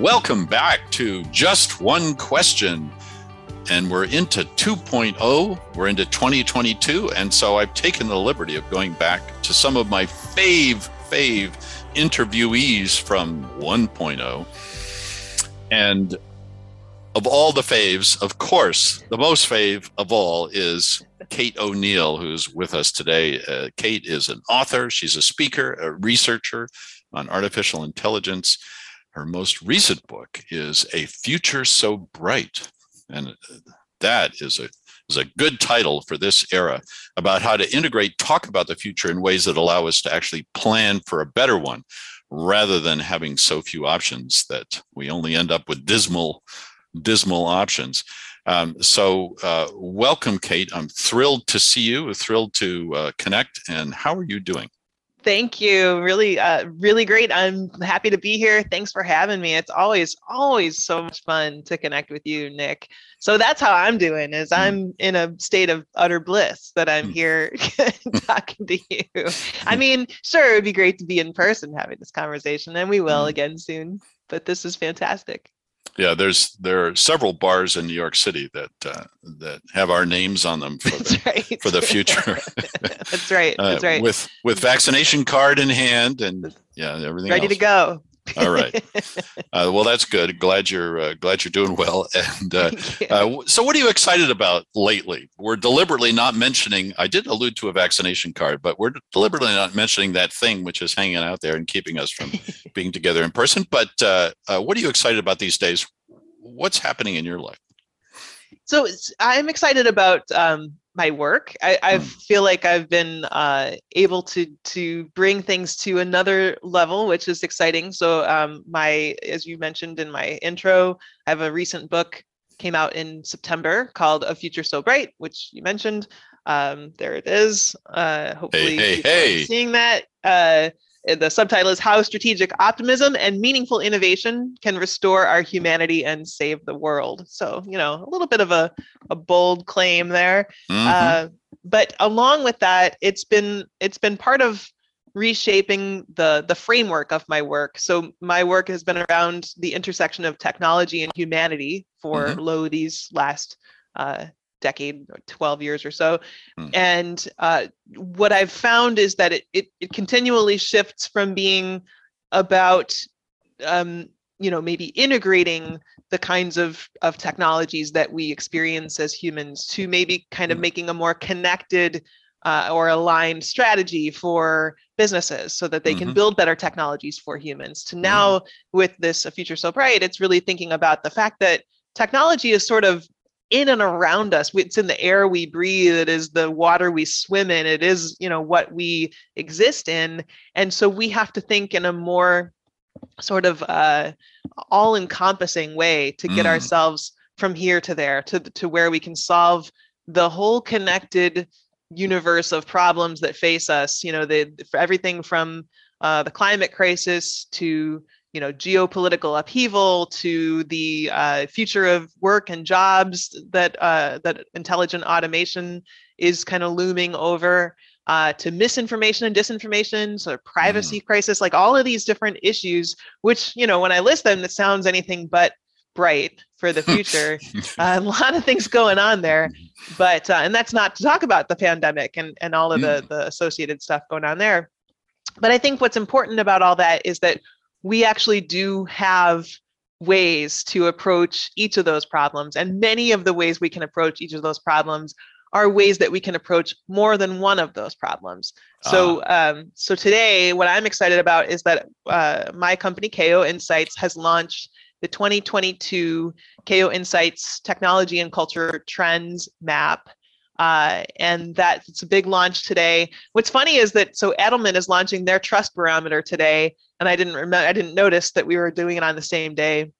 welcome back to Just One Question. And we're into 2.0, we're into 2022. And so I've taken the liberty of going back to some of my fave, fave interviewees from 1.0. And of all the faves, of course, the most fave of all is Kate O'Neill, who's with us today. Uh, Kate is an author, she's a speaker, a researcher on artificial intelligence. Her most recent book is A Future So Bright. And that is a is a good title for this era about how to integrate talk about the future in ways that allow us to actually plan for a better one rather than having so few options that we only end up with dismal dismal options um, so uh, welcome kate i'm thrilled to see you thrilled to uh, connect and how are you doing Thank you. Really, uh, really great. I'm happy to be here. Thanks for having me. It's always, always so much fun to connect with you, Nick. So that's how I'm doing. Is hmm. I'm in a state of utter bliss that I'm hmm. here talking to you. I mean, sure, it'd be great to be in person having this conversation, and we will hmm. again soon. But this is fantastic yeah there's there are several bars in new york city that uh, that have our names on them for the, right. for the future that's right that's uh, right with with vaccination card in hand and yeah everything ready else. to go all right. Uh, well, that's good. Glad you're uh, glad you're doing well. And uh, uh, so, what are you excited about lately? We're deliberately not mentioning. I did allude to a vaccination card, but we're deliberately not mentioning that thing which is hanging out there and keeping us from being together in person. But uh, uh, what are you excited about these days? What's happening in your life? So I'm excited about um, my work. I, I mm. feel like I've been uh, able to to bring things to another level, which is exciting. So um, my, as you mentioned in my intro, I have a recent book came out in September called A Future So Bright, which you mentioned. Um, there it is. Uh, hopefully, hey, hey, hey. seeing that. Uh, the subtitle is How Strategic Optimism and Meaningful Innovation Can Restore Our Humanity and Save the World. So, you know, a little bit of a, a bold claim there. Mm-hmm. Uh, but along with that, it's been it's been part of reshaping the the framework of my work. So my work has been around the intersection of technology and humanity for mm-hmm. low these last uh, decade 12 years or so mm. and uh, what i've found is that it, it, it continually shifts from being about um, you know maybe integrating the kinds of of technologies that we experience as humans to maybe kind of mm. making a more connected uh, or aligned strategy for businesses so that they mm-hmm. can build better technologies for humans to now mm. with this a future so bright it's really thinking about the fact that technology is sort of in and around us. It's in the air we breathe it is the water we swim in it is you know what we exist in. And so we have to think in a more sort of uh, all encompassing way to get mm. ourselves from here to there to to where we can solve the whole connected universe of problems that face us. You know the everything from uh, the climate crisis to you know geopolitical upheaval to the uh, future of work and jobs that uh, that intelligent automation is kind of looming over uh, to misinformation and disinformation sort of privacy mm. crisis like all of these different issues which you know when i list them it sounds anything but bright for the future a lot of things going on there mm-hmm. but uh, and that's not to talk about the pandemic and and all of mm. the the associated stuff going on there but i think what's important about all that is that we actually do have ways to approach each of those problems. And many of the ways we can approach each of those problems are ways that we can approach more than one of those problems. So, uh. um, so today, what I'm excited about is that uh, my company, KO Insights, has launched the 2022 KO Insights Technology and Culture Trends Map. Uh, and that it's a big launch today. What's funny is that so Edelman is launching their trust barometer today, and I didn't remember, I didn't notice that we were doing it on the same day.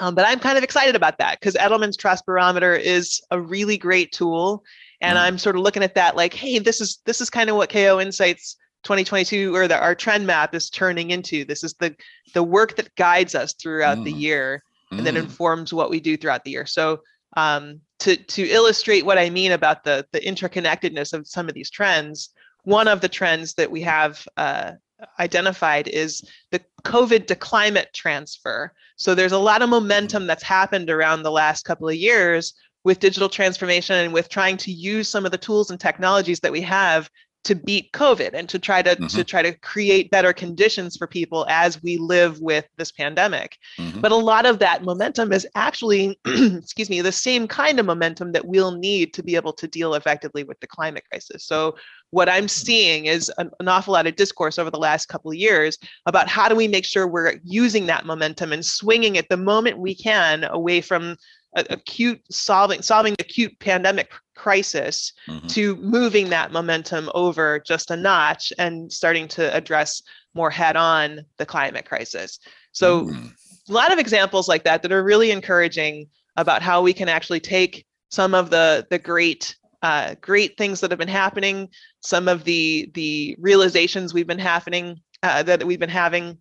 Um, but I'm kind of excited about that because Edelman's Trust Barometer is a really great tool, and mm. I'm sort of looking at that like, hey, this is this is kind of what KO Insights 2022 or the, our trend map is turning into. This is the the work that guides us throughout mm. the year and mm. then informs what we do throughout the year. So um, to to illustrate what I mean about the the interconnectedness of some of these trends, one of the trends that we have uh, identified is the COVID to climate transfer. So there's a lot of momentum that's happened around the last couple of years with digital transformation and with trying to use some of the tools and technologies that we have to beat COVID and to try to, mm-hmm. to try to create better conditions for people as we live with this pandemic. Mm-hmm. But a lot of that momentum is actually, excuse me, the same kind of momentum that we'll need to be able to deal effectively with the climate crisis. So what I'm mm-hmm. seeing is an, an awful lot of discourse over the last couple of years about how do we make sure we're using that momentum and swinging it the moment we can away from acute solving solving acute pandemic crisis mm-hmm. to moving that momentum over just a notch and starting to address more head on the climate crisis so mm-hmm. a lot of examples like that that are really encouraging about how we can actually take some of the the great uh, great things that have been happening some of the the realizations we've been happening uh, that we've been having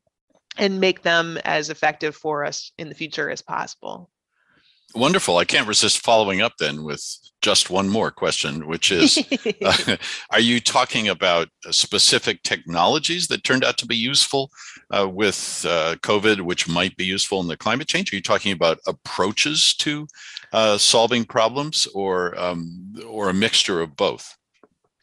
and make them as effective for us in the future as possible Wonderful. I can't resist following up then with just one more question, which is uh, Are you talking about uh, specific technologies that turned out to be useful uh, with uh, COVID, which might be useful in the climate change? Are you talking about approaches to uh, solving problems or, um, or a mixture of both?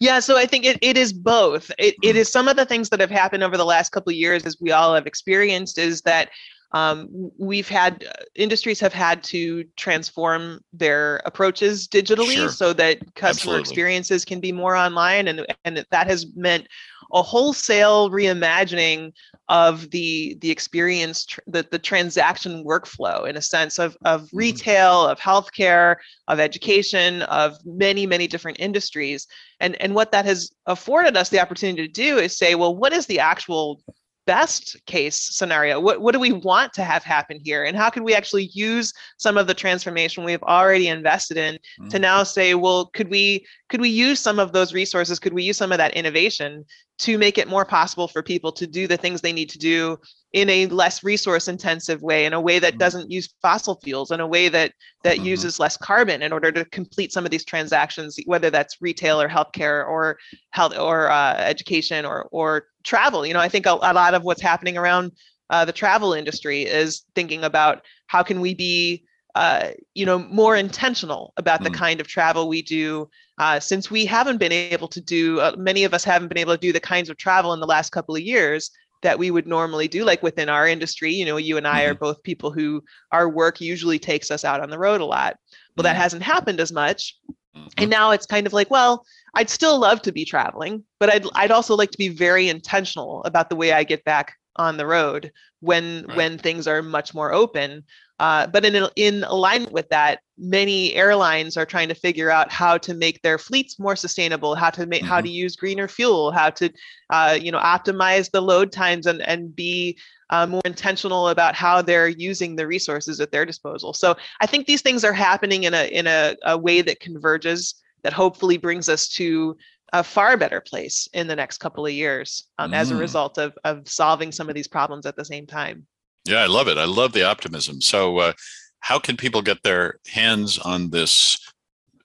Yeah, so I think it, it is both. It, it mm. is some of the things that have happened over the last couple of years, as we all have experienced, is that um, we've had uh, industries have had to transform their approaches digitally sure. so that customer Absolutely. experiences can be more online and and that has meant a wholesale reimagining of the the experience tr- the, the transaction workflow in a sense of of mm-hmm. retail of healthcare of education of many many different industries and and what that has afforded us the opportunity to do is say well what is the actual best case scenario? What, what do we want to have happen here? And how can we actually use some of the transformation we've already invested in mm-hmm. to now say, well, could we could we use some of those resources? Could we use some of that innovation to make it more possible for people to do the things they need to do in a less resource intensive way in a way that mm-hmm. doesn't use fossil fuels in a way that that mm-hmm. uses less carbon in order to complete some of these transactions whether that's retail or healthcare or health or uh, education or or travel you know i think a, a lot of what's happening around uh, the travel industry is thinking about how can we be uh, you know more intentional about the mm. kind of travel we do uh, since we haven't been able to do uh, many of us haven't been able to do the kinds of travel in the last couple of years that we would normally do like within our industry you know you and i mm-hmm. are both people who our work usually takes us out on the road a lot well that mm-hmm. hasn't happened as much mm-hmm. and now it's kind of like well i'd still love to be traveling but i'd i'd also like to be very intentional about the way i get back on the road when right. when things are much more open uh, but in, in alignment with that, many airlines are trying to figure out how to make their fleets more sustainable, how to make, mm-hmm. how to use greener fuel, how to, uh, you know, optimize the load times and, and be uh, more intentional about how they're using the resources at their disposal. So I think these things are happening in a, in a, a way that converges that hopefully brings us to a far better place in the next couple of years um, mm. as a mm. result of, of solving some of these problems at the same time. Yeah, I love it. I love the optimism. So, uh, how can people get their hands on this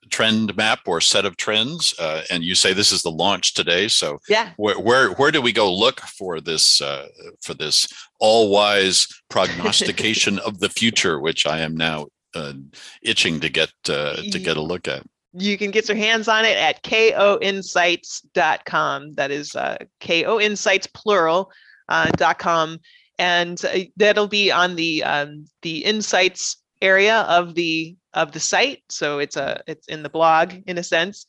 trend map or set of trends? Uh, and you say this is the launch today. So, yeah, where where, where do we go look for this uh, for this all wise prognostication of the future, which I am now uh, itching to get uh, to get a look at? you can get your hands on it at koinsights.com. That is uh, ko insights plural uh, dot com and uh, that'll be on the um, the insights area of the of the site. So it's a it's in the blog in a sense.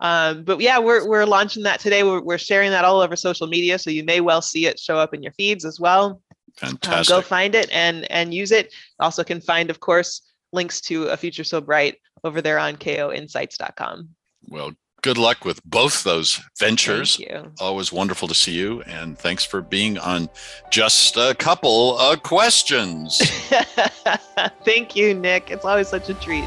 Um, but yeah, we're we're launching that today. We're we're sharing that all over social media, so you may well see it show up in your feeds as well. Fantastic. Um, go find it and and use it. Also, can find of course links to a future so bright over there on koinsights.com. Well, good luck with both those ventures. Always wonderful to see you. And thanks for being on just a couple of questions. Thank you, Nick. It's always such a treat.